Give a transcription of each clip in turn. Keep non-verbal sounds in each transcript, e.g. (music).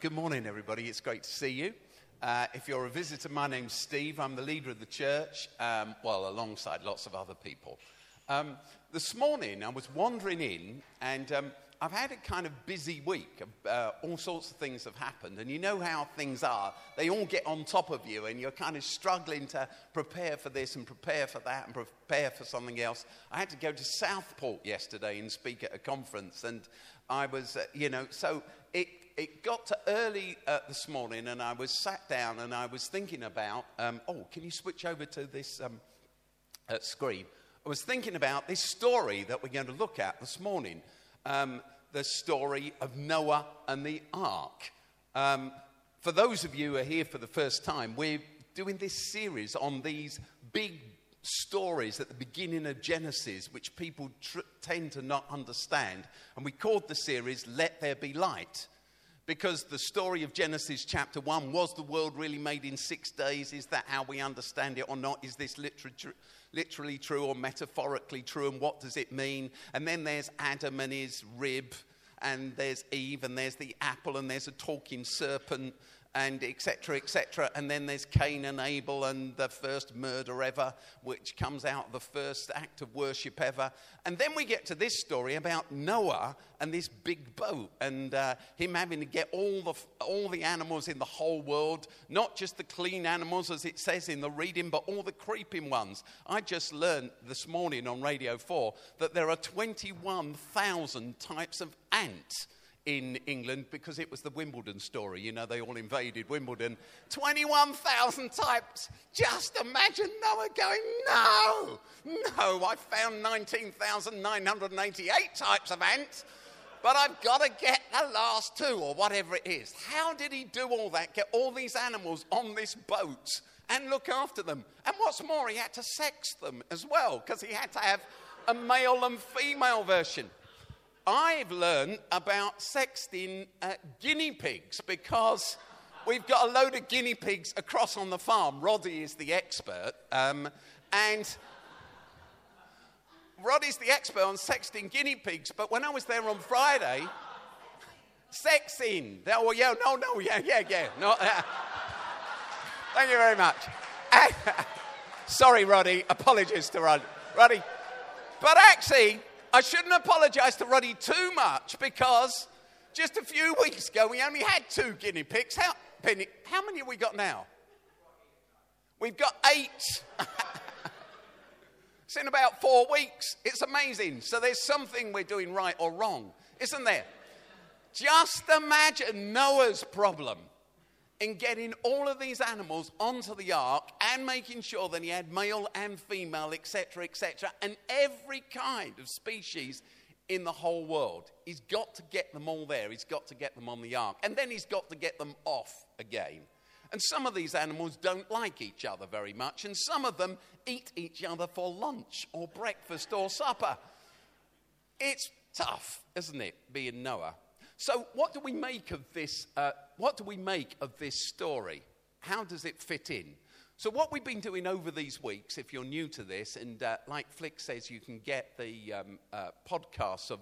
Good morning, everybody. It's great to see you. Uh, if you're a visitor, my name's Steve. I'm the leader of the church, um, well, alongside lots of other people. Um, this morning, I was wandering in, and um, I've had a kind of busy week. Uh, all sorts of things have happened, and you know how things are. They all get on top of you, and you're kind of struggling to prepare for this and prepare for that and prepare for something else. I had to go to Southport yesterday and speak at a conference, and I was, uh, you know, so it it got to early uh, this morning, and I was sat down and I was thinking about. Um, oh, can you switch over to this um, uh, screen? I was thinking about this story that we're going to look at this morning um, the story of Noah and the ark. Um, for those of you who are here for the first time, we're doing this series on these big stories at the beginning of Genesis, which people tr- tend to not understand. And we called the series Let There Be Light because the story of Genesis chapter 1 was the world really made in six days? Is that how we understand it or not? Is this literally, literally true or metaphorically true? And what does it mean? And then there's Adam and his rib, and there's Eve, and there's the apple, and there's a talking serpent, and etc., etc. And then there's Cain and Abel and the first murder ever, which comes out the first act of worship ever. And then we get to this story about Noah and this big boat and uh, him having to get all the, all the animals in the whole world, not just the clean animals as it says in the reading, but all the creeping ones. I just learned this morning on Radio 4 that there are 21,000 types of ants in England because it was the Wimbledon story. You know, they all invaded Wimbledon. 21,000 types. Just imagine Noah going, no, no, I found 19,988 types of ants, but I've got to get the last two or whatever it is. How did he do all that? Get all these animals on this boat and look after them. And what's more, he had to sex them as well because he had to have a male and female version. I've learned about sexting uh, guinea pigs because we've got a load of guinea pigs across on the farm. Roddy is the expert. Um, and Roddy's the expert on sexting guinea pigs. But when I was there on Friday, sexing. Oh, yeah, no, no, yeah, yeah, yeah. No, uh, thank you very much. (laughs) sorry, Roddy. Apologies to Roddy. Roddy. But actually, I shouldn't apologize to Ruddy too much because just a few weeks ago we only had two guinea pigs. How, Penny, how many have we got now? We've got eight. (laughs) it's in about four weeks. It's amazing. So there's something we're doing right or wrong, isn't there? Just imagine Noah's problem in getting all of these animals onto the ark and making sure that he had male and female, etc., etc., and every kind of species in the whole world. He's got to get them all there. He's got to get them on the ark. And then he's got to get them off again. And some of these animals don't like each other very much, and some of them eat each other for lunch or breakfast or supper. It's tough, isn't it, being Noah? So, what do we make of this? Uh, what do we make of this story? How does it fit in? So, what we've been doing over these weeks, if you're new to this, and uh, like Flick says, you can get the um, uh, podcasts of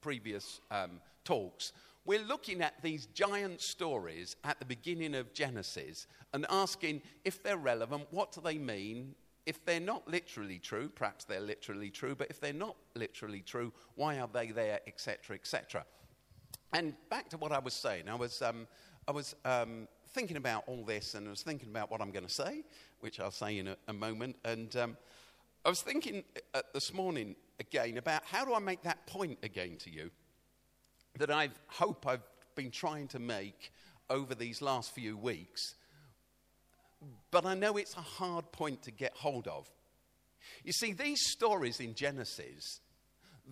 previous um, talks. We're looking at these giant stories at the beginning of Genesis and asking if they're relevant, what do they mean? If they're not literally true, perhaps they're literally true, but if they're not literally true, why are they there, etc., etc. And back to what I was saying, I was, um, I was um, thinking about all this and I was thinking about what I'm going to say, which I'll say in a, a moment. And um, I was thinking uh, this morning again about how do I make that point again to you that I hope I've been trying to make over these last few weeks. But I know it's a hard point to get hold of. You see, these stories in Genesis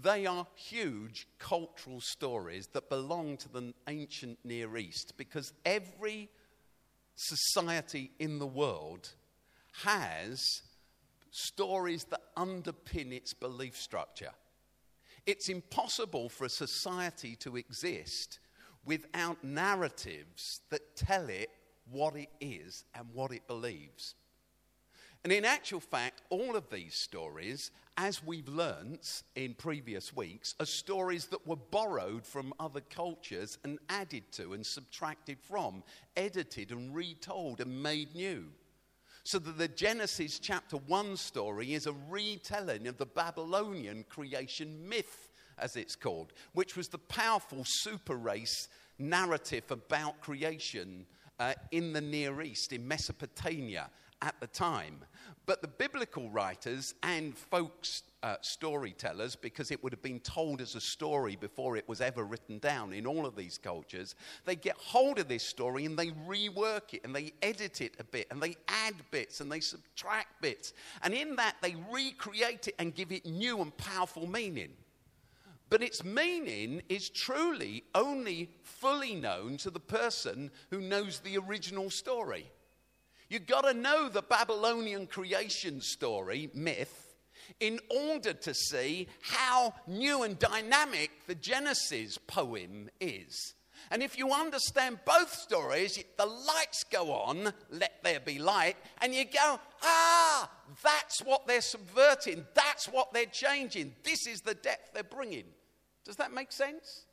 they are huge cultural stories that belong to the ancient Near East because every society in the world has stories that underpin its belief structure. It's impossible for a society to exist without narratives that tell it what it is and what it believes. And in actual fact, all of these stories, as we've learnt in previous weeks, are stories that were borrowed from other cultures and added to and subtracted from, edited and retold and made new. So that the Genesis chapter 1 story is a retelling of the Babylonian creation myth, as it's called, which was the powerful super race narrative about creation uh, in the Near East, in Mesopotamia at the time. But the biblical writers and folks uh, storytellers, because it would have been told as a story before it was ever written down in all of these cultures, they get hold of this story and they rework it and they edit it a bit and they add bits and they subtract bits. And in that, they recreate it and give it new and powerful meaning. But its meaning is truly only fully known to the person who knows the original story. You've got to know the Babylonian creation story, myth, in order to see how new and dynamic the Genesis poem is. And if you understand both stories, the lights go on, let there be light, and you go, ah, that's what they're subverting, that's what they're changing, this is the depth they're bringing. Does that make sense?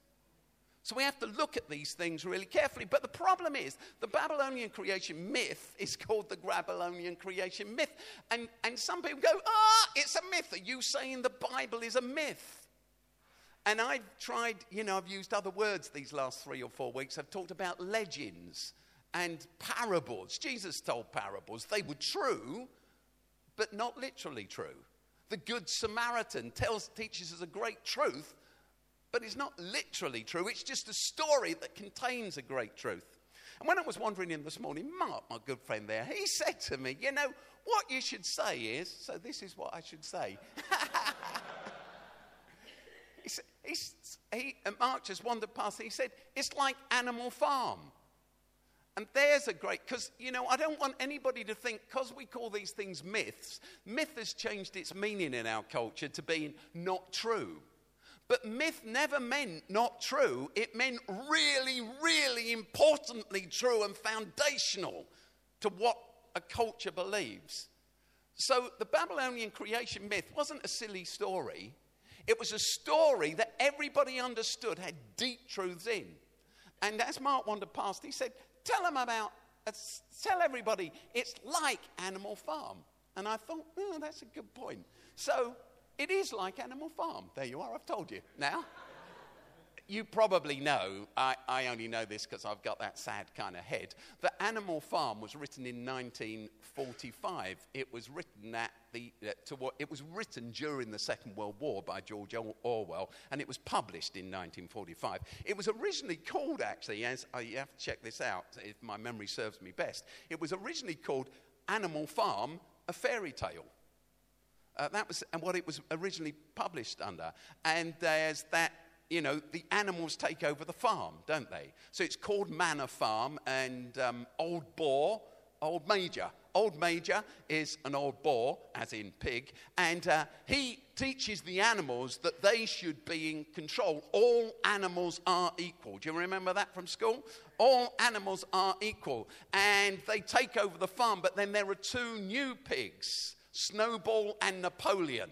So we have to look at these things really carefully. But the problem is, the Babylonian creation myth is called the Babylonian creation myth. And, and some people go, ah, it's a myth. Are you saying the Bible is a myth? And I've tried, you know, I've used other words these last three or four weeks. I've talked about legends and parables. Jesus told parables. They were true, but not literally true. The Good Samaritan tells, teaches us a great truth, but it's not literally true. It's just a story that contains a great truth. And when I was wandering in this morning, Mark, my good friend there, he (laughs) said to me, You know, what you should say is, so this is what I should say. (laughs) he, said, he, and Mark just wandered past, he said, It's like Animal Farm. And there's a great, because, you know, I don't want anybody to think, because we call these things myths, myth has changed its meaning in our culture to being not true. But myth never meant not true, it meant really, really importantly true and foundational to what a culture believes. So the Babylonian creation myth wasn't a silly story, it was a story that everybody understood had deep truths in. And as Mark wandered past, he said, Tell them about, uh, tell everybody, it's like Animal Farm. And I thought, oh, that's a good point. So it is like Animal Farm. There you are, I've told you. Now, you probably know, I, I only know this because I've got that sad kind of head, that Animal Farm was written in 1945. It was written at the, uh, to what, it was written during the Second World War by George Orwell, and it was published in 1945. It was originally called, actually, as uh, you have to check this out if my memory serves me best, it was originally called Animal Farm, a fairy tale. Uh, that was and what it was originally published under. And there's that, you know, the animals take over the farm, don't they? So it's called Manor Farm and um, Old Boar, Old Major. Old Major is an old boar, as in pig, and uh, he teaches the animals that they should be in control. All animals are equal. Do you remember that from school? All animals are equal. And they take over the farm, but then there are two new pigs Snowball and Napoleon.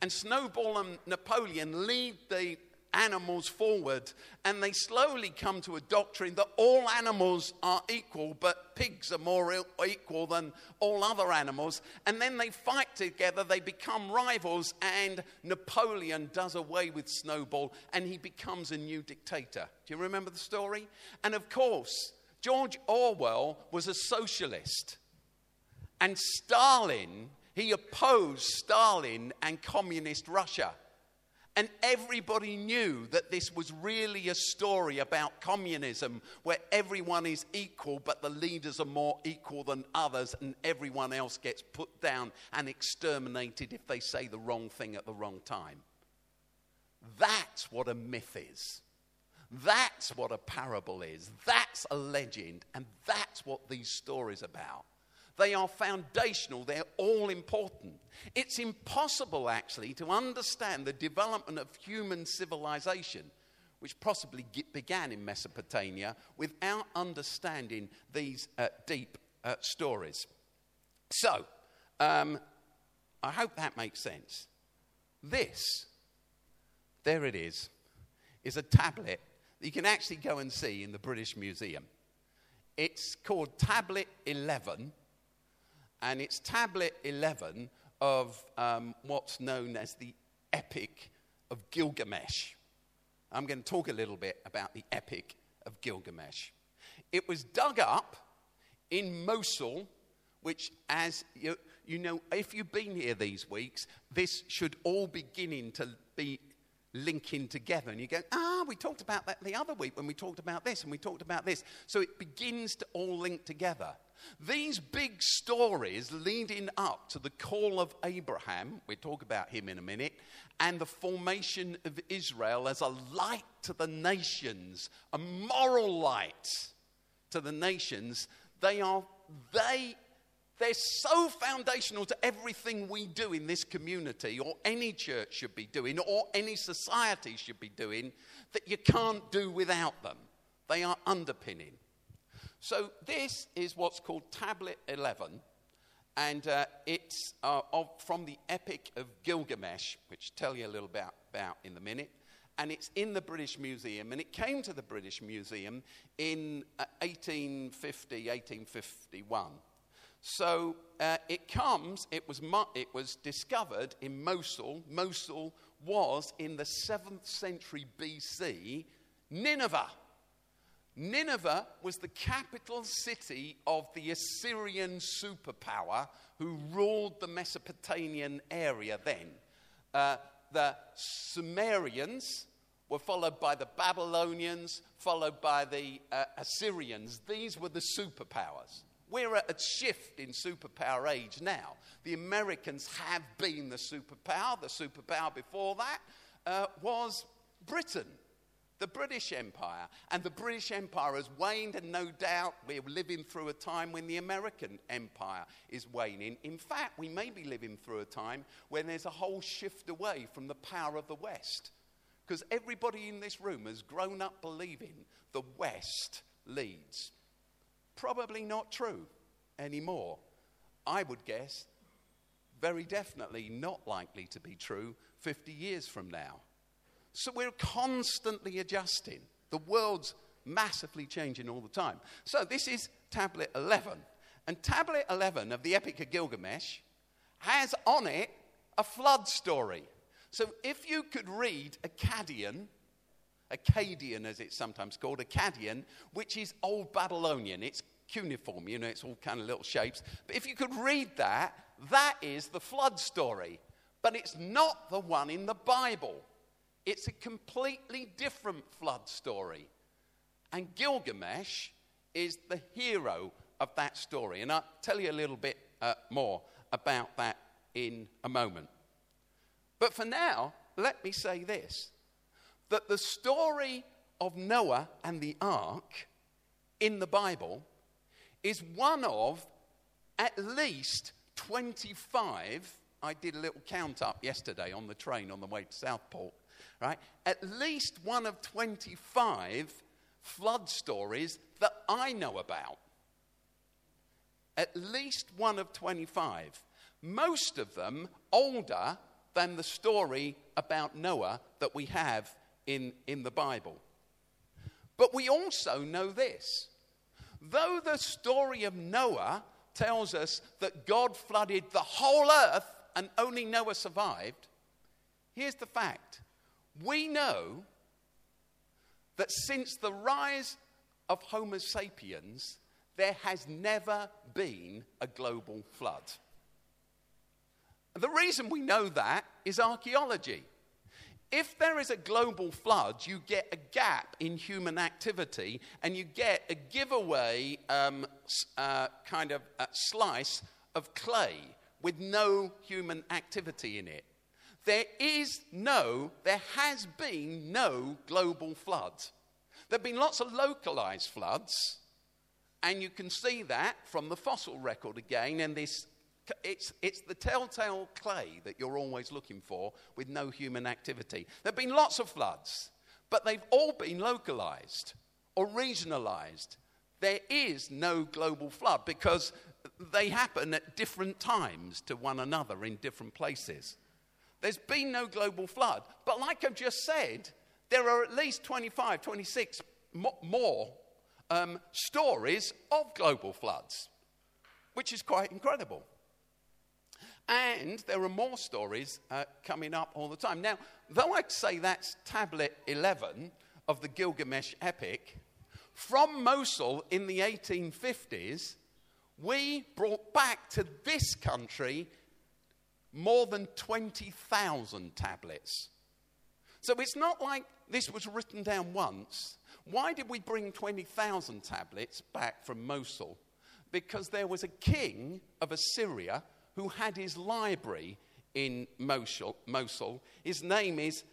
And Snowball and Napoleon lead the animals forward, and they slowly come to a doctrine that all animals are equal, but pigs are more equal than all other animals. And then they fight together, they become rivals, and Napoleon does away with Snowball, and he becomes a new dictator. Do you remember the story? And of course, George Orwell was a socialist, and Stalin he opposed Stalin and communist Russia. And everybody knew that this was really a story about communism where everyone is equal, but the leaders are more equal than others, and everyone else gets put down and exterminated if they say the wrong thing at the wrong time. That's what a myth is. That's what a parable is. That's a legend, and that's what these stories about. They are foundational, they're all important. It's impossible, actually, to understand the development of human civilization, which possibly began in Mesopotamia, without understanding these uh, deep uh, stories. So, um, I hope that makes sense. This, there it is, is a tablet that you can actually go and see in the British Museum. It's called Tablet 11, and it's Tablet 11 of um, what's known as the Epic of Gilgamesh. I'm going to talk a little bit about the Epic of Gilgamesh. It was dug up in Mosul, which, as you, you know, if you've been here these weeks, this should all beginning to be linking together. And you go, ah, we talked about that the other week when we talked about this and we talked about this. So it begins to all link together. These big stories leading up to the call of Abraham, we'll talk about him in a minute, and the formation of Israel as a light to the nations, a moral light to the nations, they are, they they're so foundational to everything we do in this community, or any church should be doing, or any society should be doing, that you can't do without them. They are underpinning. So, this is what's called Tablet 11, and uh, it's uh, of, from the Epic of Gilgamesh, which I'll tell you a little bit about in a minute. And it's in the British Museum, and it came to the British Museum in uh, 1850, 1851. So uh, it comes, it was, it was discovered in Mosul. Mosul was in the 7th century BC, Nineveh. Nineveh was the capital city of the Assyrian superpower who ruled the Mesopotamian area then. Uh, the Sumerians were followed by the Babylonians, followed by the uh, Assyrians. These were the superpowers. We're at a shift in superpower age now. The Americans have been the superpower. The superpower before that uh, was Britain, the British Empire. And the British Empire has waned, and no doubt we're living through a time when the American Empire is waning. In fact, we may be living through a time when there's a whole shift away from the power of the West. Because everybody in this room has grown up believing the West leads probably not true anymore. I would guess very definitely not likely to be true 50 years from now. So we're constantly adjusting. The world's massively changing all the time. So this is tablet 11. And tablet 11 of the Epic of Gilgamesh has on it a flood story. So if you could read Akkadian, Akkadian, as it's sometimes called, Akkadian, which is Old Babylonian. It's cuneiform, you know, it's all kind of little shapes. But if you could read that, that is the flood story. But it's not the one in the Bible, it's a completely different flood story. And Gilgamesh is the hero of that story. And I'll tell you a little bit uh, more about that in a moment. But for now, let me say this that the story of Noah and the ark in the Bible is one of at least 25. I did a little count up yesterday on the train on the way to Southport, right? At least one of 25 flood stories that I know about. At least one of 25. Most of them older than the story about Noah that we have in, in the Bible. But we also know this. Though the story of Noah tells us that God flooded the whole earth and only Noah survived, here's the fact. We know that since the rise of Homo sapiens, there has never been a global flood. And The reason we know that is archaeology. If there is a global flood, you get a gap in human activity and you get a giveaway um, uh, kind of uh, slice of clay with no human activity in it. There is no, there has been no global flood. There have been lots of localized floods, and you can see that from the fossil record again and this it's, it's the telltale clay that you're always looking for with no human activity. There have been lots of floods, but they've all been localized or regionalized. there is no global flood because they happen at different times to one another in different places. There's been no global flood. But like I've just said, there are at least 25, 26 more um, stories of global floods, which is quite incredible. And there are more stories uh, coming up all the time. Now, though I'd say that's tablet 11 of the Gilgamesh epic, from Mosul in the 1850s, we brought back to this country more than 20,000 tablets. So it's not like this was written down once. Why did we bring 20,000 tablets back from Mosul? Because there was a king of Assyria who had his library in Mosul. Mosul. His name is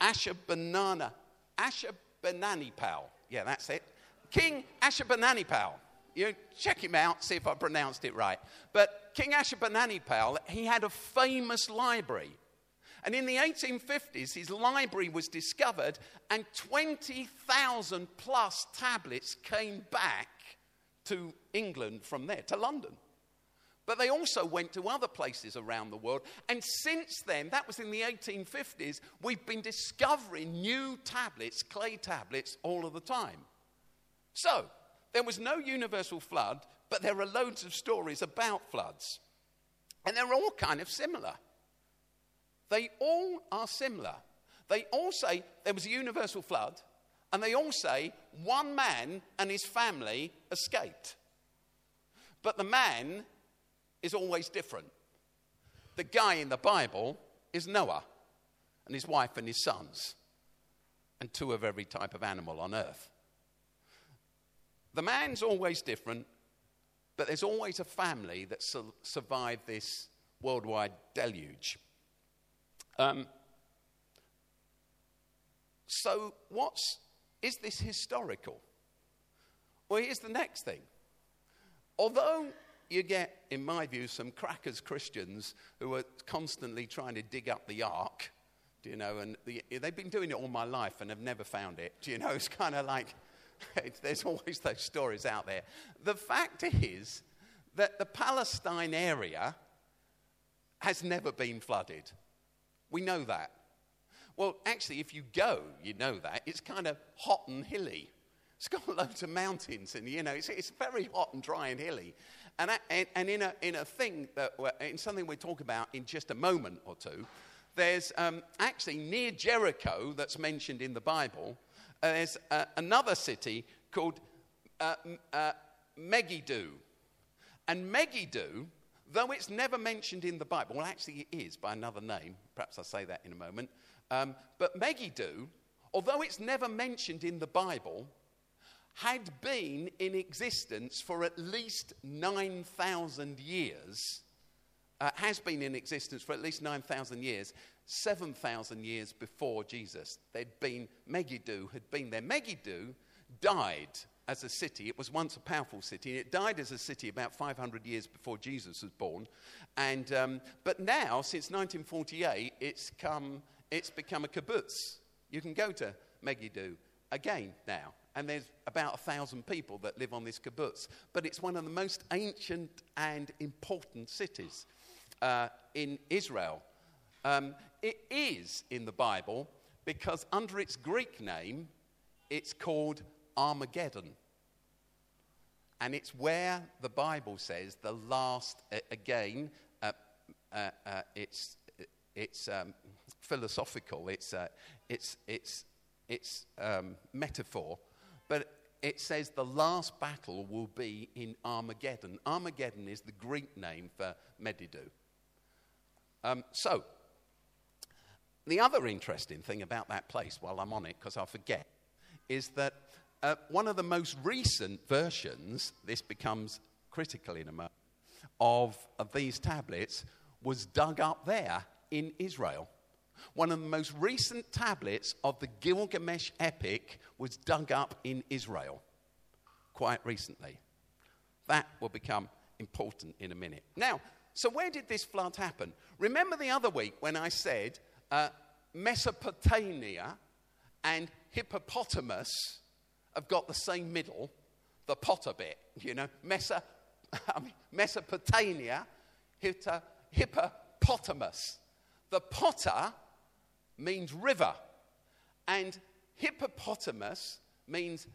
Ashurbanana, Ashurbanipal. Yeah, that's it. King Ashurbanipal. You check him out, see if I pronounced it right. But King Ashurbanipal, he had a famous library. And in the 1850s, his library was discovered, and 20,000 plus tablets came back to England from there, to London. But they also went to other places around the world. And since then, that was in the 1850s, we've been discovering new tablets, clay tablets, all of the time. So, there was no universal flood, but there are loads of stories about floods. And they're all kind of similar. They all are similar. They all say there was a universal flood, and they all say one man and his family escaped. But the man is always different. The guy in the Bible is Noah and his wife and his sons, and two of every type of animal on earth. The man's always different, but there's always a family that su- survived this worldwide deluge. Um, so, what's, is this historical? Well, here's the next thing. Although you get, in my view, some crackers Christians who are constantly trying to dig up the ark, do you know, and the, they've been doing it all my life and have never found it. Do you know, (laughs) it's kind of like (laughs) there's always those stories out there. The fact is that the Palestine area has never been flooded. We know that. Well, actually, if you go, you know that. It's kind of hot and hilly. It's got (laughs) loads of mountains, and you know, it's, it's very hot and dry and hilly. And, and, and in, a, in a thing that, in something we'll talk about in just a moment or two, there's um, actually near Jericho, that's mentioned in the Bible, there's uh, another city called uh, uh, Megiddo. And Megiddo, though it's never mentioned in the Bible, well, actually it is by another name. Perhaps I'll say that in a moment. Um, but Megiddo, although it's never mentioned in the Bible, had been in existence for at least 9,000 years, uh, has been in existence for at least 9,000 years, 7,000 years before Jesus. There'd been, Megiddo had been there. Megiddo died as a city. It was once a powerful city. It died as a city about 500 years before Jesus was born. And, um, but now, since 1948, it's, come, it's become a kibbutz. You can go to Megiddo again now and there's about a thousand people that live on this kibbutz. But it's one of the most ancient and important cities uh, in Israel. Um, it is in the Bible because under its Greek name, it's called Armageddon. And it's where the Bible says the last, again, uh, uh, uh it's, it's um, philosophical, it's, uh, it's, it's, it's um, metaphor but it says the last battle will be in Armageddon. Armageddon is the Greek name for Megiddo. Um, so, the other interesting thing about that place, while I'm on it, because I forget, is that uh, one of the most recent versions, this becomes critical in a moment, of, of these tablets was dug up there in Israel. One of the most recent tablets of the Gilgamesh epic was dug up in Israel quite recently. That will become important in a minute. Now, so where did this flood happen? Remember the other week when I said uh, Mesopotamia and Hippopotamus have got the same middle? the potter bit, you know, (laughs) I mean, Mesopotamia, hippopotamus. The potter means river, and hippopotamus means,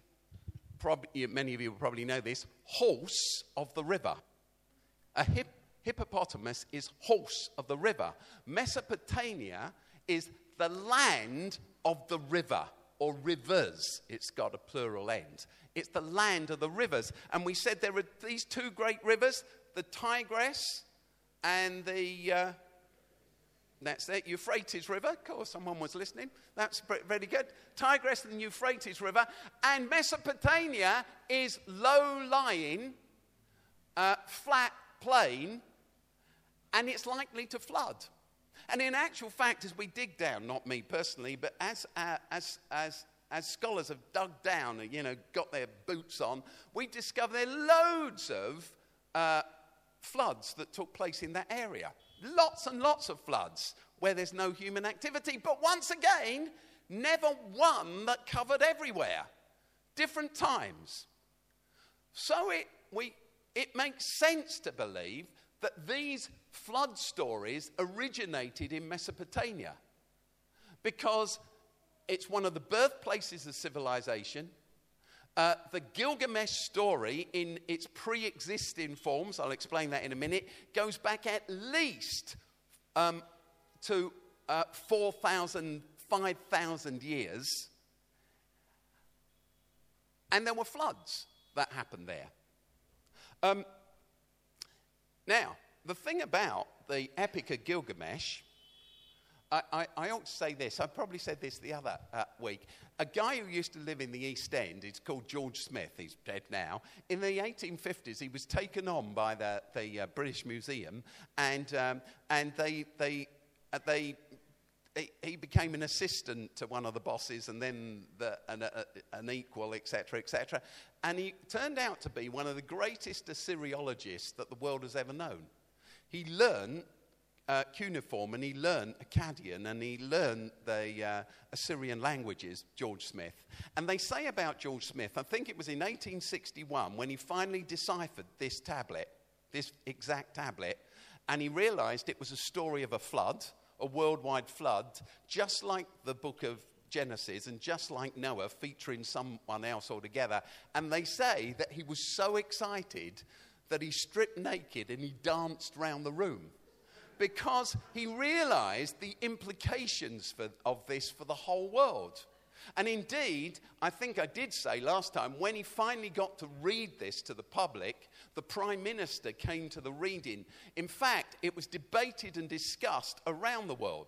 probably, many of you probably know this, horse of the river. A hip, hippopotamus is horse of the river. Mesopotamia is the land of the river or rivers. It's got a plural end. It's the land of the rivers. And we said there are these two great rivers the Tigris and the. Uh, that's it, Euphrates River. Of course, someone was listening. That's very good. Tigris and Euphrates River. And Mesopotamia is low lying, uh, flat plain, and it's likely to flood. And in actual fact, as we dig down, not me personally, but as, uh, as, as, as scholars have dug down and, you know, got their boots on, we discover there are loads of uh, floods that took place in that area. Lots and lots of floods where there's no human activity. But once again, never one that covered everywhere. Different times. So it, we, it makes sense to believe that these flood stories originated in Mesopotamia because it's one of the birthplaces of civilization. Uh, the Gilgamesh story, in its pre existing forms, I'll explain that in a minute, goes back at least um, to uh, 4,000, 5,000 years. And there were floods that happened there. Um, now, the thing about the Epic of Gilgamesh, I, I, I, ought to say this. I probably said this the other uh, week. A guy who used to live in the East End, it's called George Smith, he's dead now. In the 1850s, he was taken on by the, the uh, British Museum, and, um, and they, they, uh, they he became an assistant to one of the bosses and then the, an, a, an, equal, etc., etc. And he turned out to be one of the greatest Assyriologists that the world has ever known. He learned uh, cuneiform and he learned Akkadian and he learned the uh, Assyrian languages, George Smith. And they say about George Smith, I think it was in 1861 when he finally deciphered this tablet, this exact tablet, and he realized it was a story of a flood, a worldwide flood, just like the book of Genesis and just like Noah, featuring someone else altogether. And they say that he was so excited that he stripped naked and he danced round the room because he realized the implications for, of this for the whole world. And indeed, I think I did say last time, when he finally got to read this to the public, the Prime Minister came to the reading. In fact, it was debated and discussed around the world.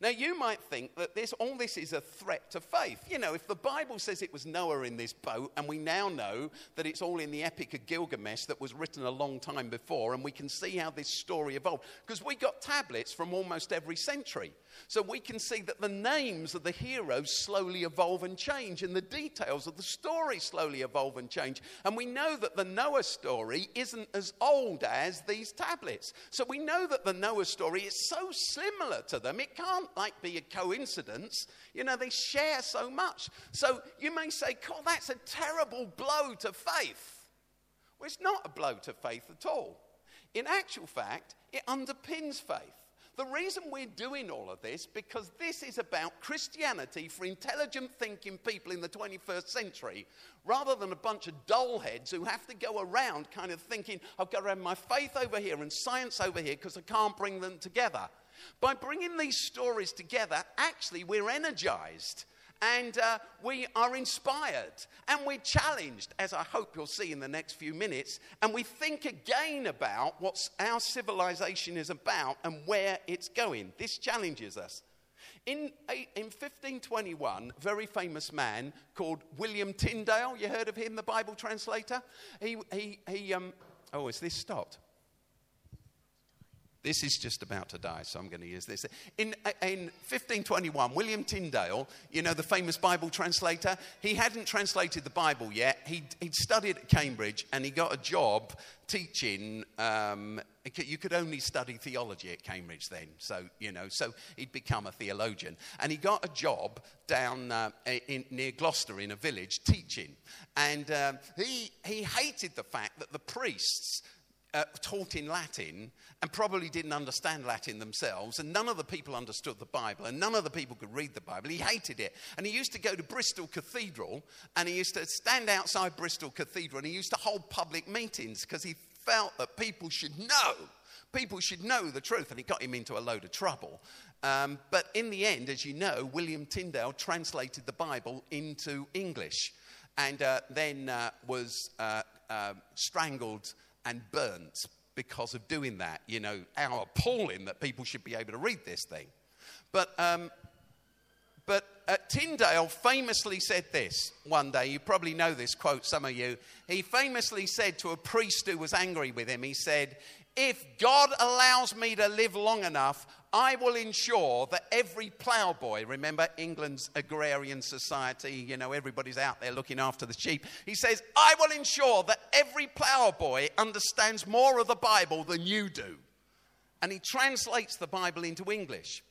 Now, you might think that this, all this is a threat to faith. You know, if the Bible says it was Noah in this boat, and we now know that it's all in the Epic of Gilgamesh that was written a long time before, and we can see how this story evolved, because we got tablets from almost every century. So we can see that the names of the heroes slowly evolve and change, and the details of the story slowly evolve and change. And we know that the Noah story isn't as old as these tablets. So we know that the Noah story is so similar to them, it can't like be a coincidence. You know, they share so much. So you may say, God, that's a terrible blow to faith. Well, it's not a blow to faith at all. In actual fact, it underpins faith. The reason we're doing all of this, because this is about Christianity for intelligent thinking people in the 21st century, rather than a bunch of dull heads who have to go around kind of thinking, I've got to have my faith over here and science over here because I can't bring them together. By bringing these stories together, actually, we're energized and uh, we are inspired and we're challenged, as I hope you'll see in the next few minutes, and we think again about what our civilization is about and where it's going. This challenges us. In, in 1521, a very famous man called William Tyndale, you heard of him, the Bible translator? He, he, he um, oh, is this stopped? This is just about to die, so I'm going to use this. In, in 1521, William Tyndale, you know, the famous Bible translator, he hadn't translated the Bible yet. He'd, he'd studied at Cambridge and he got a job teaching. Um, you could only study theology at Cambridge then, so, you know, so he'd become a theologian. And he got a job down uh, in, near Gloucester in a village teaching. And um, he, he hated the fact that the priests uh, taught in Latin and probably didn't understand Latin themselves, and none of the people understood the Bible, and none of the people could read the Bible. He hated it. And he used to go to Bristol Cathedral, and he used to stand outside Bristol Cathedral, and he used to hold public meetings because he felt that people should know. People should know the truth, and it got him into a load of trouble. Um, but in the end, as you know, William Tyndale translated the Bible into English and uh, then uh, was uh, uh strangled and burnt because of doing that. You know, how appalling that people should be able to read this thing. But, um, but uh, Tyndale famously said this one day. You probably know this quote, some of you. He famously said to a priest who was angry with him, he said, If God allows me to live long enough, I will ensure that every ploughboy, remember England's agrarian society, you know, everybody's out there looking after the sheep. He says, I will ensure that every ploughboy understands more of the Bible than you do. And he translates the Bible into English.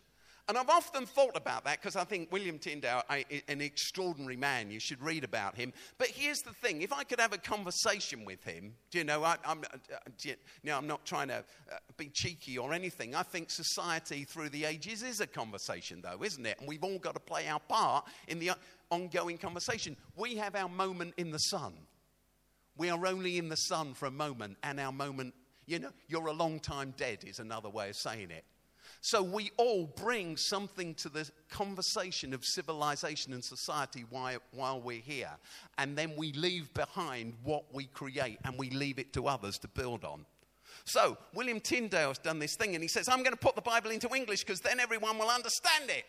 And I've often thought about that because I think William Tyndale, an extraordinary man, you should read about him. But here's the thing if I could have a conversation with him, do you know, I, am uh, you know, I'm not trying to uh, be cheeky or anything. I think society through the ages is a conversation, though, isn't it? And we've all got to play our part in the ongoing conversation. We have our moment in the sun. We are only in the sun for a moment, and our moment, you know, you're a long time dead, is another way of saying it. So we all bring something to the conversation of civilization and society while, we're here. And then we leave behind what we create and we leave it to others to build on. So William Tyndale's done this thing and he says, I'm going to put the Bible into English because then everyone will understand it.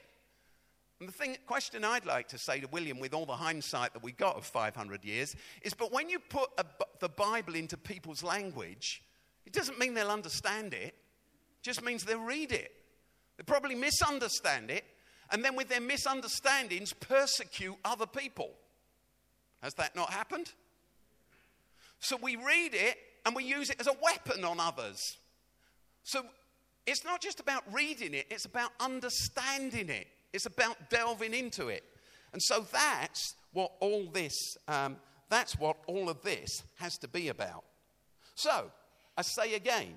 And the thing, question I'd like to say to William, with all the hindsight that we got of 500 years, is but when you put a, the Bible into people's language, it doesn't mean they'll understand it, it just means they'll read it. They probably misunderstand it, and then with their misunderstandings, persecute other people. Has that not happened? So we read it and we use it as a weapon on others. So it's not just about reading it, it's about understanding it, it's about delving into it. And so that's what all this, um, that's what all of this has to be about. So I say again,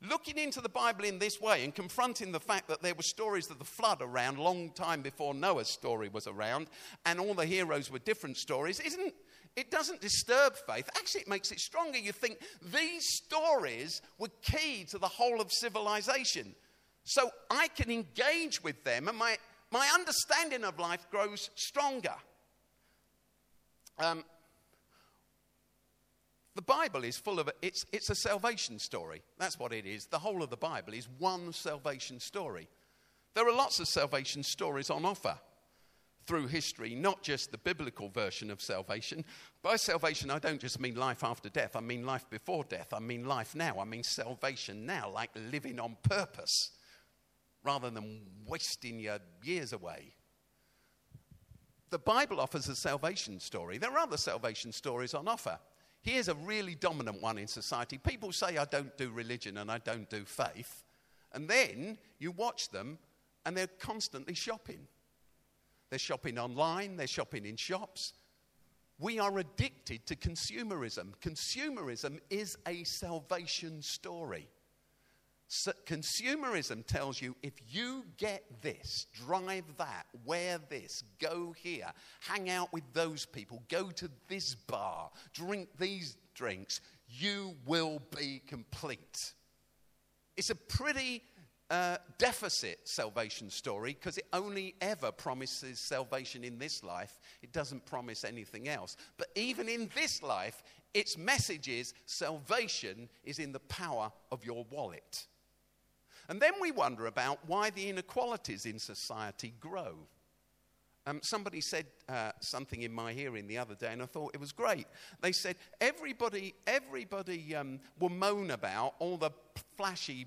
looking into the Bible in this way and confronting the fact that there were stories of the flood around long time before Noah's story was around, and all the heroes were different stories, isn't it doesn't disturb faith. Actually, it makes it stronger. You think these stories were key to the whole of civilization. So I can engage with them, and my, my understanding of life grows stronger. Um, the Bible is full of it's, it's a salvation story. That's what it is. The whole of the Bible is one salvation story. There are lots of salvation stories on offer through history, not just the biblical version of salvation. By salvation, I don't just mean life after death, I mean life before death, I mean life now, I mean salvation now, like living on purpose rather than wasting your years away. The Bible offers a salvation story. There are other salvation stories on offer. Here's a really dominant one in society. People say, I don't do religion and I don't do faith. And then you watch them and they're constantly shopping. They're shopping online, they're shopping in shops. We are addicted to consumerism. Consumerism is a salvation story. So consumerism tells you if you get this, drive that, wear this, go here, hang out with those people, go to this bar, drink these drinks, you will be complete. It's a pretty uh, deficit salvation story because it only ever promises salvation in this life. It doesn't promise anything else. But even in this life, its message is salvation is in the power of your wallet. And then we wonder about why the inequalities in society grow. Um, somebody said uh, something in my hearing the other day, and I thought it was great. They said everybody, everybody um, will moan about all the flashy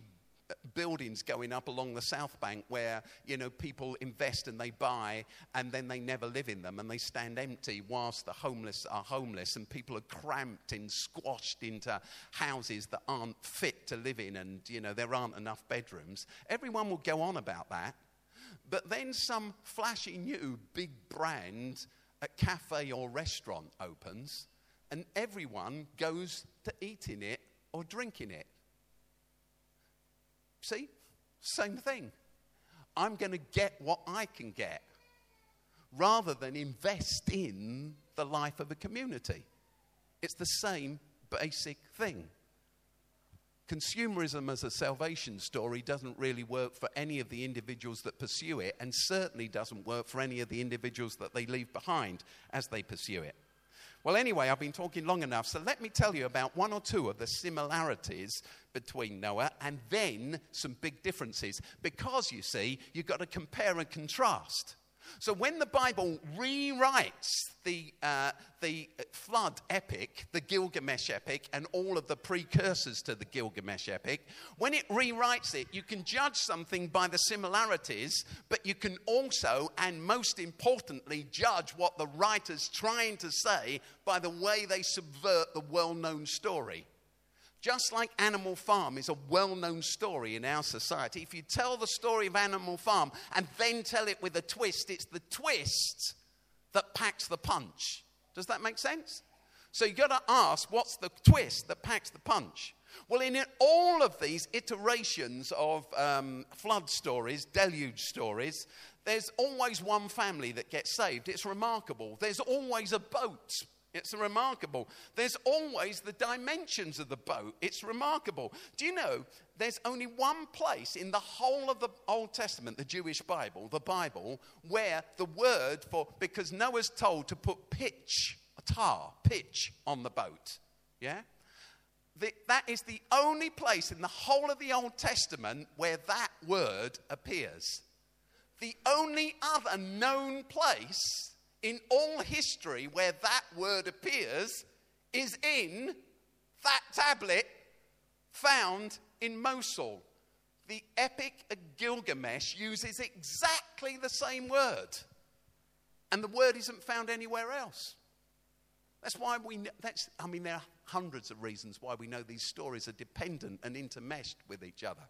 buildings going up along the South Bank where, you know, people invest and they buy and then they never live in them and they stand empty whilst the homeless are homeless and people are cramped and squashed into houses that aren't fit to live in and, you know, there aren't enough bedrooms. Everyone will go on about that. But then some flashy new big brand a cafe or restaurant opens and everyone goes to eat in it or drink in it. See? Same thing. I'm going to get what I can get rather than invest in the life of a community. It's the same basic thing. Consumerism as a salvation story doesn't really work for any of the individuals that pursue it, and certainly doesn't work for any of the individuals that they leave behind as they pursue it. Well, anyway, I've been talking long enough, so let me tell you about one or two of the similarities between Noah and then some big differences. Because, you see, you've got to compare and contrast. So when the Bible rewrites the, uh, the flood epic, the Gilgamesh epic, and all of the precursors to the Gilgamesh epic, when it rewrites it, you can judge something by the similarities, but you can also, and most importantly, judge what the writer's trying to say by the way they subvert the well known story. Just like Animal Farm is a well known story in our society, if you tell the story of Animal Farm and then tell it with a twist, it's the twist that packs the punch. Does that make sense? So you've got to ask what's the twist that packs the punch? Well, in all of these iterations of um, flood stories, deluge stories, there's always one family that gets saved. It's remarkable. There's always a boat it's remarkable. There's always the dimensions of the boat. It's remarkable. Do you know there's only one place in the whole of the Old Testament, the Jewish Bible, the Bible, where the word for, because Noah's told to put pitch, tar, pitch on the boat. Yeah? The, that is the only place in the whole of the Old Testament where that word appears. The only other known place in all history where that word appears is in that tablet found in Mosul. The Epic of Gilgamesh uses exactly the same word, and the word isn't found anywhere else. That's why we, that's, I mean, there are hundreds of reasons why we know these stories are dependent and intermeshed with each other.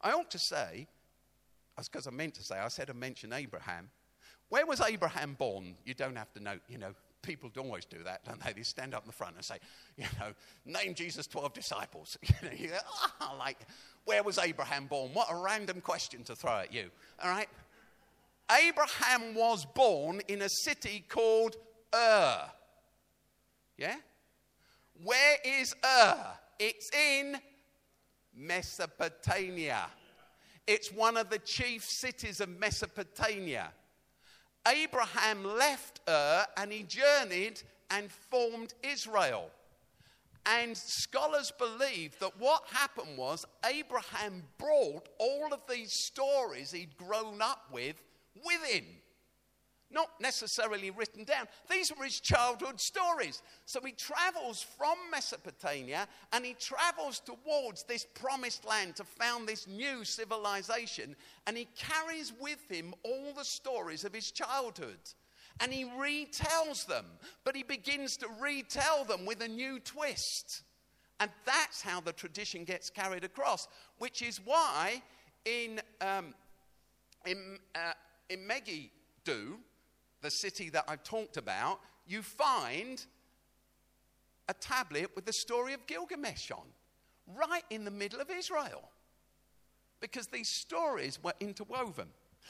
I ought to say, because I meant to say, I said I mentioned Abraham. Where was Abraham born? You don't have to know, you know, people don't always do that, don't they? They stand up in the front and say, you know, name Jesus 12 disciples. (laughs) You know, you go, oh, like, where was Abraham born? What a random question to throw at you, all right? Abraham was born in a city called Ur. Yeah? Where is Ur? It's in Mesopotamia. It's one of the chief cities of Mesopotamia. Abraham left Ur and he journeyed and formed Israel. And scholars believe that what happened was Abraham brought all of these stories he'd grown up with with him not necessarily written down. These were his childhood stories. So he travels from Mesopotamia and he travels towards this promised land to found this new civilization. And he carries with him all the stories of his childhood. And he retells them, but he begins to retell them with a new twist. And that's how the tradition gets carried across, which is why in, um, in, uh, in Megiddo, the city that I've talked about, you find a tablet with the story of Gilgamesh on, right in the middle of Israel. Because these stories were interwoven.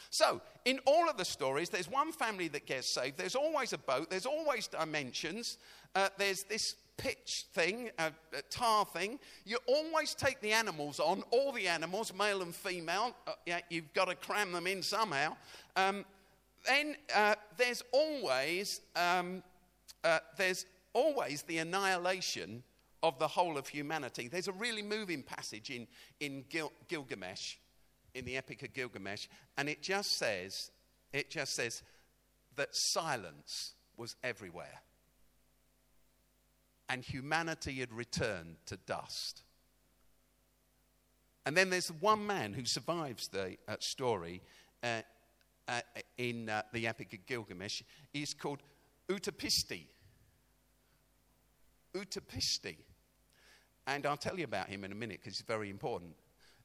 So, in all of the stories, there's one family that gets saved. There's always a boat. There's always dimensions. Uh, there's this pitch thing, a, a, tar thing. You always take the animals on, all the animals, male and female. Uh, yeah, you've got to cram them in somehow. Um, then uh, there's always um, uh, there's always the annihilation of the whole of humanity. There's a really moving passage in, in Gil- Gilgamesh, in the Epic of Gilgamesh, and it just says, it just says that silence was everywhere. And humanity had returned to dust. And then there's one man who survives the uh, story uh, in uh, the Epic of Gilgamesh. is called Utapishti. Utapishti. And I'll tell you about him in a minute because it's very important.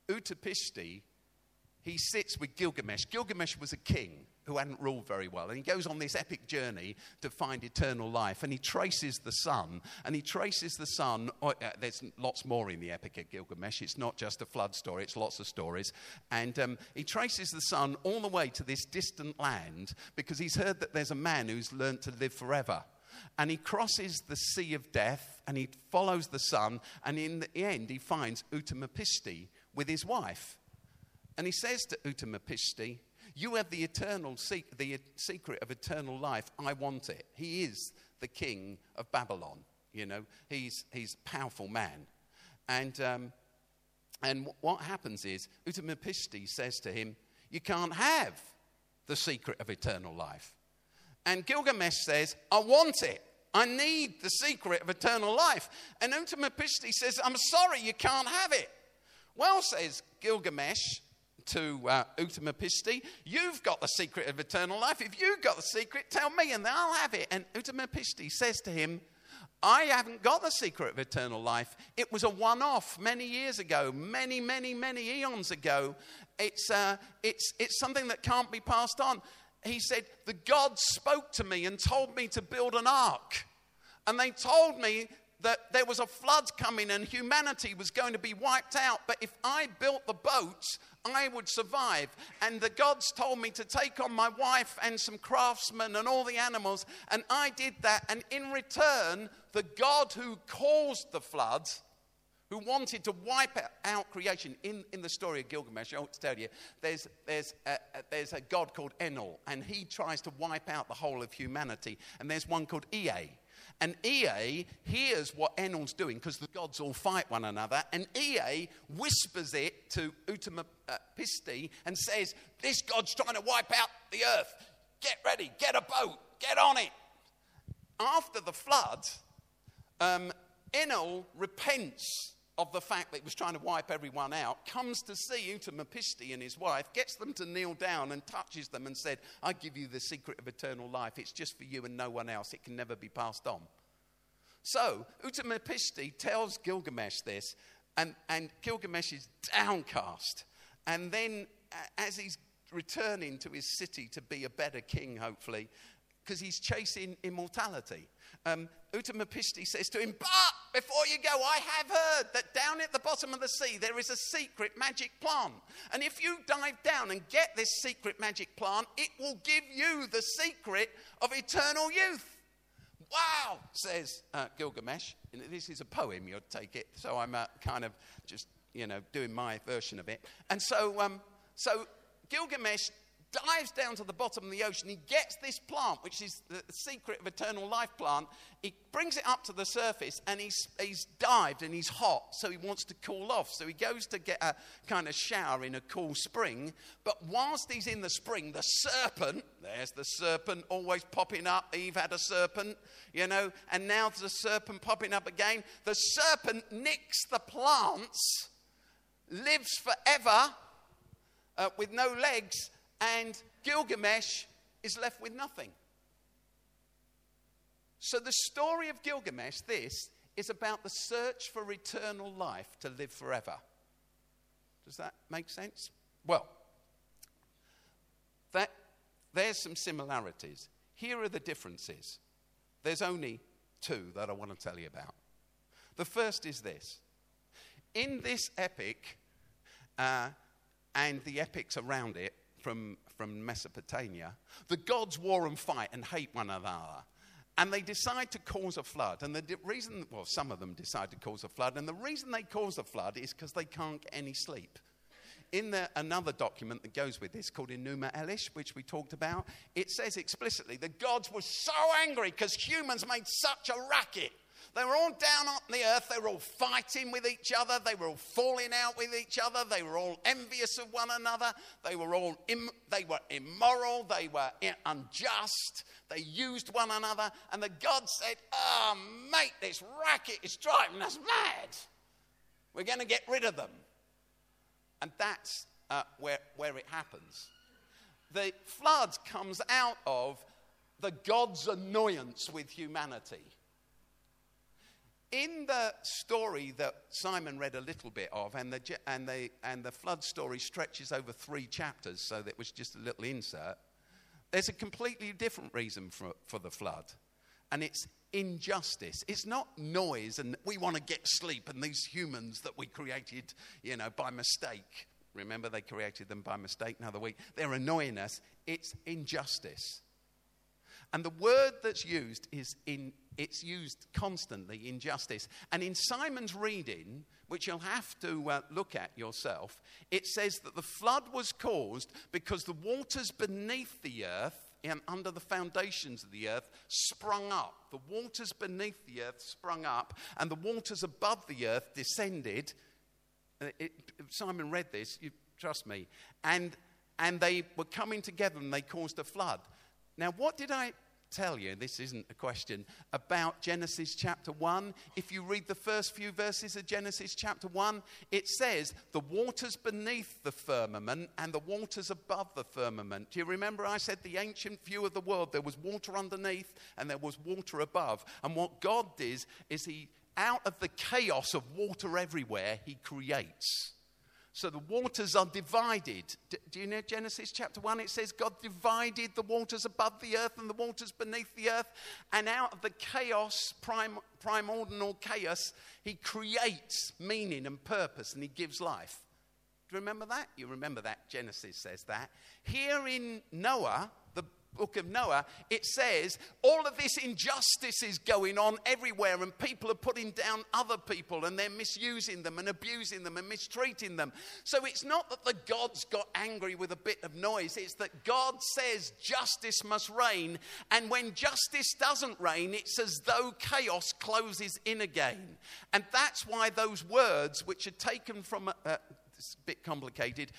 Utapishti, he sits with Gilgamesh. Gilgamesh was a king who hadn't ruled very well. And he goes on this epic journey to find eternal life. And he traces the sun. And he traces the sun. Oh, uh, there's lots more in the Epic of Gilgamesh. It's not just a flood story, it's lots of stories. And um, he traces the sun all the way to this distant land because he's heard that there's a man who's learned to live forever. And he crosses the sea of death and he follows the sun. And in the end, he finds Utamapisti with his wife. And he says to Utamapisti, You have the eternal the secret of eternal life. I want it. He is the king of Babylon. You know, he's, he's a powerful man. And, um, and what happens is, Utamapisti says to him, You can't have the secret of eternal life. And Gilgamesh says, I want it. I need the secret of eternal life. And Utamapisti says, I'm sorry, you can't have it. Well, says Gilgamesh to uh, Utamapisti, you've got the secret of eternal life. If you've got the secret, tell me and I'll have it. And Utamapisti says to him, I haven't got the secret of eternal life. It was a one off many years ago, many, many, many eons ago. It's, uh, it's, it's something that can't be passed on he said, The God spoke to me and told me to build an ark. And they told me that there was a flood coming and humanity was going to be wiped out. But if I built the boat, I would survive. And the gods told me to take on my wife and some craftsmen and all the animals. And I did that. And in return, the God who caused the flood who wanted to wipe out creation. In, in the story of Gilgamesh, I to tell you, there's, there's, a, there's a god called Enlil, and he tries to wipe out the whole of humanity. And there's one called Ea. And Ea hears what Enlil's doing because the gods all fight one another. And Ea whispers it to Utamapisti and says, This god's trying to wipe out the earth. Get ready, get a boat, get on it. After the flood, um, Enlil repents of the fact that he was trying to wipe everyone out, comes to see Utamapisti and his wife, gets them to kneel down and touches them and said, I give you the secret of eternal life. It's just for you and no one else. It can never be passed on. So Utamapisti tells Gilgamesh this, and, and Gilgamesh is downcast. And then, as he's returning to his city to be a better king, hopefully, because he's chasing immortality. Um, says to him, before you go, I have heard that down at the bottom of the sea there is a secret magic plant. And if you dive down and get this secret magic plant, it will give you the secret of eternal youth. Wow, says uh, Gilgamesh. This is a poem, you'll take it. So I'm uh, kind of just, you know, doing my version of it. And so, um, so Gilgamesh dives down to the bottom of the ocean. He gets this plant, which is the secret of eternal life plant. He brings it up to the surface and he's, he's dived and he's hot, so he wants to cool off. So he goes to get a kind of shower in a cool spring. But whilst he's in the spring, the serpent, there's the serpent always popping up. Eve had a serpent, you know, and now there's a serpent popping up again. The serpent nicks the plants, lives forever. Uh, with no legs and Gilgamesh is left with nothing. So, the story of Gilgamesh, this, is about the search for eternal life to live forever. Does that make sense? Well, that, there's some similarities. Here are the differences. There's only two that I want to tell you about. The first is this in this epic uh, and the epics around it, from, from Mesopotamia, the gods war and fight and hate one another. And they decide to cause a flood. And the reason, well, some of them decide to cause a flood. And the reason they cause a flood is because they can't get any sleep. In the, another document that goes with this called Enuma Elish, which we talked about, it says explicitly the gods were so angry because humans made such a racket they were all down on the earth. They were all fighting with each other. They were all falling out with each other. They were all envious of one another. They were all Im- they were immoral. They were unjust. They used one another. And the God said, "Oh, mate, this racket is driving us mad. We're going to get rid of them." And that's uh, where, where it happens. The flood comes out of the God's annoyance with humanity. In the story that Simon read a little bit of, and the, and, the, and the flood story stretches over three chapters, so that was just a little insert, there's a completely different reason for, for the flood, and it's injustice. It's not noise and we want to get sleep and these humans that we created, you know, by mistake. Remember, they created them by mistake another week. They're annoying us. It's injustice. And the word that's used is in, it's used constantly, injustice. And in Simon's reading, which you'll have to uh, look at yourself, it says that the flood was caused because the waters beneath the earth and under the foundations of the earth sprung up. The waters beneath the earth sprung up, and the waters above the earth descended. Uh, it, Simon read this, you trust me, and, and they were coming together and they caused a flood. Now, what did I tell you, this isn't a question, about Genesis chapter 1. If you read the first few verses of Genesis chapter 1, it says, The waters beneath the firmament and the waters above the firmament. Do you remember I said the ancient view of the world? There was water underneath and there was water above. And what God does is He, out of the chaos of water everywhere, He creates. So the waters are divided. Do you know Genesis chapter 1? It says God divided the waters above the earth and the waters beneath the earth. And out of the chaos, prim, primordial chaos, He creates meaning and purpose and He gives life. Do you remember that? You remember that? Genesis says that. Here in Noah, book of Noah, it says all of this injustice is going on everywhere, and people are putting down other people and they're misusing them and abusing them and mistreating them. So it's not that the gods got angry with a bit of noise, it's that God says justice must reign, and when justice doesn't reign, it's as though chaos closes in again. And that's why those words, which are taken from a, it's a bit complicated.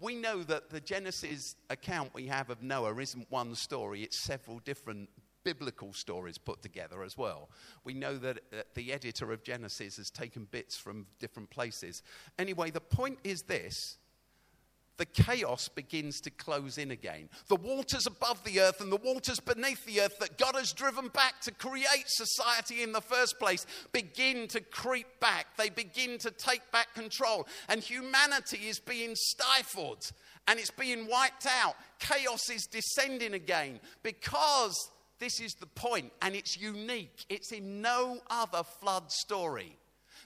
We know that the Genesis account we have of Noah isn't one story, it's several different biblical stories put together as well. We know that uh, the editor of Genesis has taken bits from different places. Anyway, the point is this the chaos begins to close in again. The waters above the earth and the waters beneath the earth that God has driven back to create society in the first place begin to creep back. They begin to take back control. And humanity is being stifled and it's being wiped out. Chaos is descending again because this is the point and it's unique. It's in no other flood story.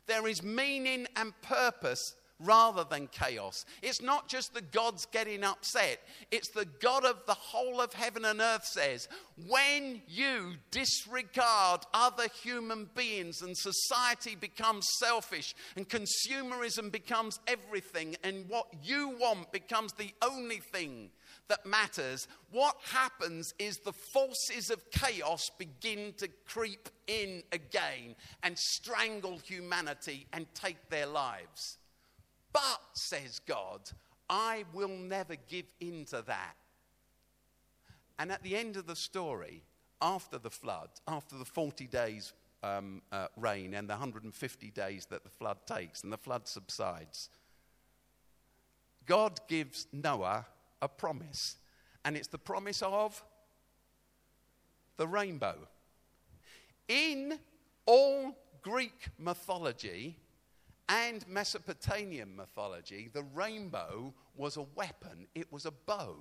There is meaning and purpose rather than chaos. It's not just the gods getting upset, it's the God of the whole of heaven and earth says, when you disregard other human beings and society becomes selfish and consumerism becomes everything and what you want becomes the only thing that matters, what happens is the forces of chaos begin to creep in again and strangle humanity and take their lives. But, says God, I will never give in to that. And at the end of the story, after the flood, after the 40 days um, uh, rain and the 150 days that the flood takes and the flood subsides, God gives Noah a promise. And it's the promise of the rainbow. In all Greek mythology, and Mesopotamian mythology, the rainbow was a weapon, it was a bow,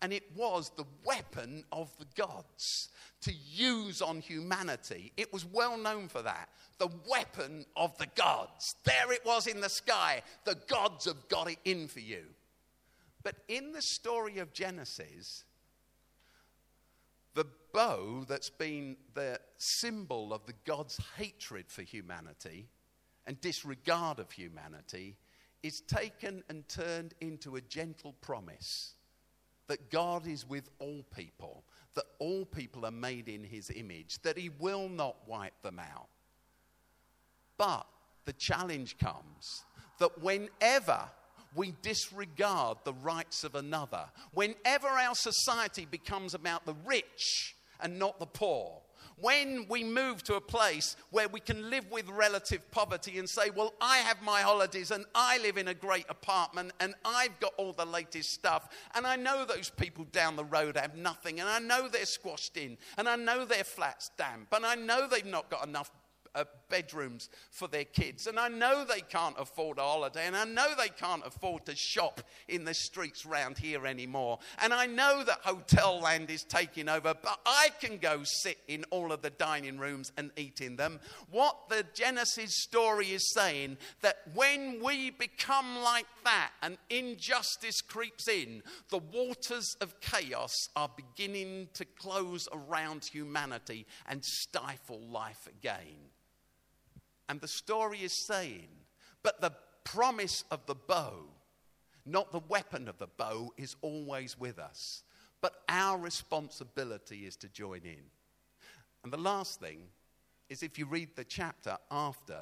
and it was the weapon of the gods to use on humanity. It was well known for that. The weapon of the gods. There it was in the sky. The gods have got it in for you. But in the story of Genesis, the bow that's been the symbol of the God's hatred for humanity and disregard of humanity is taken and turned into a gentle promise that God is with all people, that all people are made in his image, that he will not wipe them out. But the challenge comes that whenever we disregard the rights of another, whenever our society becomes about the rich and not the poor, When we move to a place where we can live with relative poverty and say, Well, I have my holidays and I live in a great apartment and I've got all the latest stuff, and I know those people down the road have nothing, and I know they're squashed in, and I know their flat's damp, and I know they've not got enough uh, bedrooms for their kids. And I know they can't afford a holiday, and I know they can't afford to shop in the streets round here anymore. And I know that hotel land is taking over, but I can go sit in all of the dining rooms and eat in them. What the Genesis story is saying that when we become like that and injustice creeps in, the waters of chaos are beginning to close around humanity and stifle life again. And the story is saying, but the promise of the bow, not the weapon of the bow, is always with us. But our responsibility is to join in. And the last thing is if you read the chapter after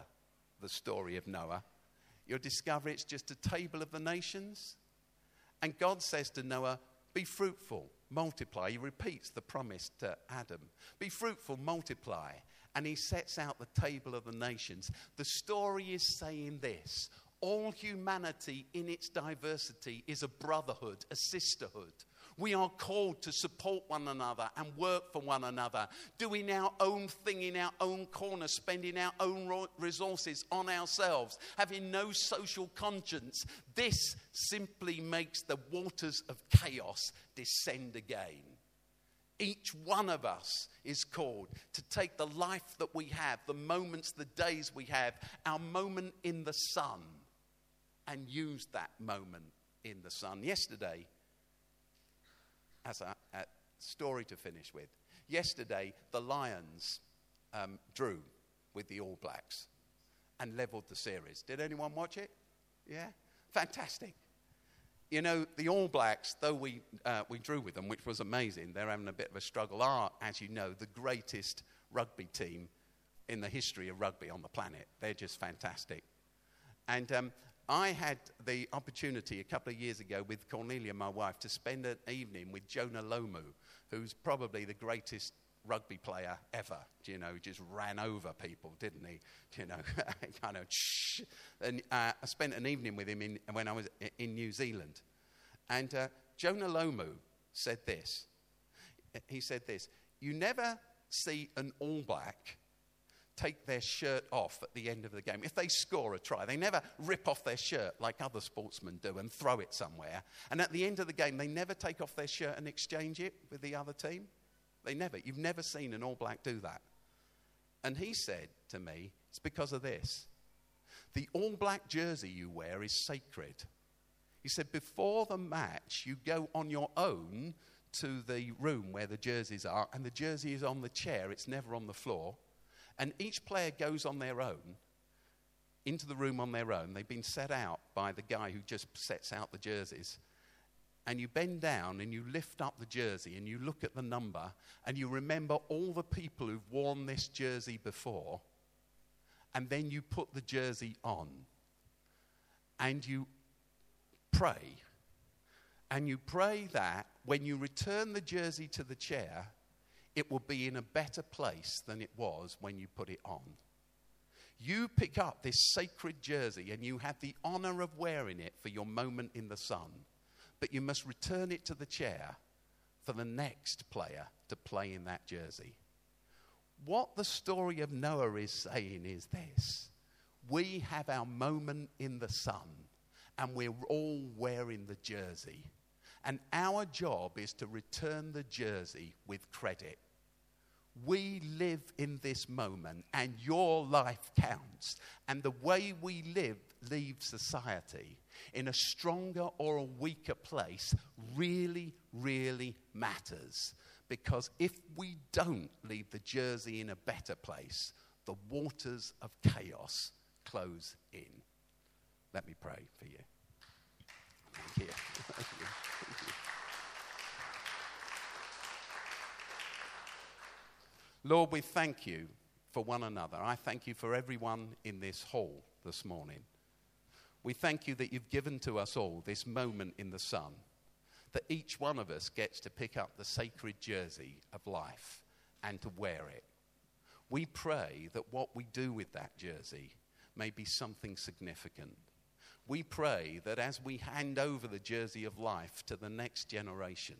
the story of Noah, you'll discover it's just a table of the nations. And God says to Noah, Be fruitful, multiply. He repeats the promise to Adam Be fruitful, multiply and he sets out the table of the nations. The story is saying this all humanity in its diversity is a brotherhood, a sisterhood. We are called to support one another and work for one another, doing our own thing in our own corner, spending our own resources on ourselves, having no social conscience. This simply makes the waters of chaos descend again. Each one of us is called to take the life that we have, the moments, the days we have, our moment in the sun, and use that moment in the sun. Yesterday, as a, a story to finish with, yesterday the Lions um, drew with the All Blacks and leveled the series. Did anyone watch it? Yeah? Fantastic. You know, the All Blacks, though we, uh, we drew with them, which was amazing, they're having a bit of a struggle, are, as you know, the greatest rugby team in the history of rugby on the planet. They're just fantastic. And um, I had the opportunity a couple of years ago with Cornelia, my wife, to spend an evening with Jonah Lomu, who's probably the greatest rugby player ever. You know, just ran over people, didn't he? You know, (laughs) kind of. Shh. And uh, I spent an evening with him in, when I was in New Zealand, and uh, Jonah Lomu said this. He said this: "You never see an All Black." Take their shirt off at the end of the game. If they score a try, they never rip off their shirt like other sportsmen do and throw it somewhere. And at the end of the game, they never take off their shirt and exchange it with the other team. They never. You've never seen an All Black do that. And he said to me, It's because of this. The All Black jersey you wear is sacred. He said, Before the match, you go on your own to the room where the jerseys are, and the jersey is on the chair, it's never on the floor. And each player goes on their own into the room on their own. They've been set out by the guy who just sets out the jerseys and you bend down and you lift up the jersey and you look at the number and you remember all the people who've worn this jersey before, and then you put the jersey on and you pray. And you pray that when you return the jersey to the chair, it will be in a better place than it was when you put it on. You pick up this sacred jersey and you have the honor of wearing it for your moment in the sun but you must return it to the chair for the next player to play in that jersey. What the story of Noah is saying is this we have our moment in the sun, and we're all wearing the jersey. And our job is to return the jersey with credit. We live in this moment, and your life counts. And the way we live leaves society in a stronger or a weaker place really, really matters. Because if we don't leave the jersey in a better place, the waters of chaos close in. Let me pray for you. Thank you. Lord, we thank you for one another. I thank you for everyone in this hall this morning. We thank you that you've given to us all this moment in the sun, that each one of us gets to pick up the sacred jersey of life and to wear it. We pray that what we do with that jersey may be something significant. We pray that as we hand over the jersey of life to the next generation,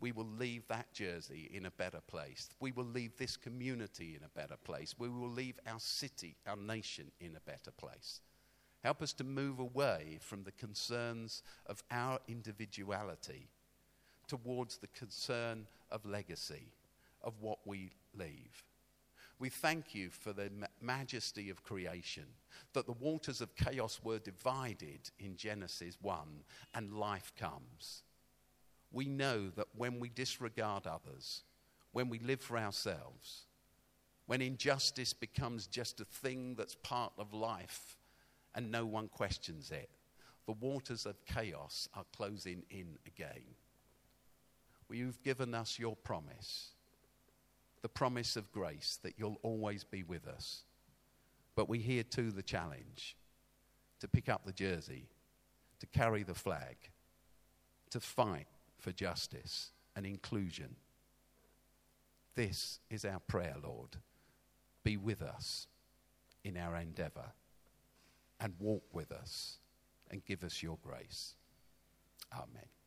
we will leave that jersey in a better place. We will leave this community in a better place. We will leave our city, our nation in a better place. Help us to move away from the concerns of our individuality towards the concern of legacy, of what we leave. We thank you for the majesty of creation, that the waters of chaos were divided in Genesis 1 and life comes. We know that when we disregard others, when we live for ourselves, when injustice becomes just a thing that's part of life and no one questions it, the waters of chaos are closing in again. Well, you've given us your promise the promise of grace that you'll always be with us. But we hear too the challenge to pick up the jersey, to carry the flag, to fight for justice and inclusion. This is our prayer, Lord. Be with us in our endeavor and walk with us and give us your grace. Amen.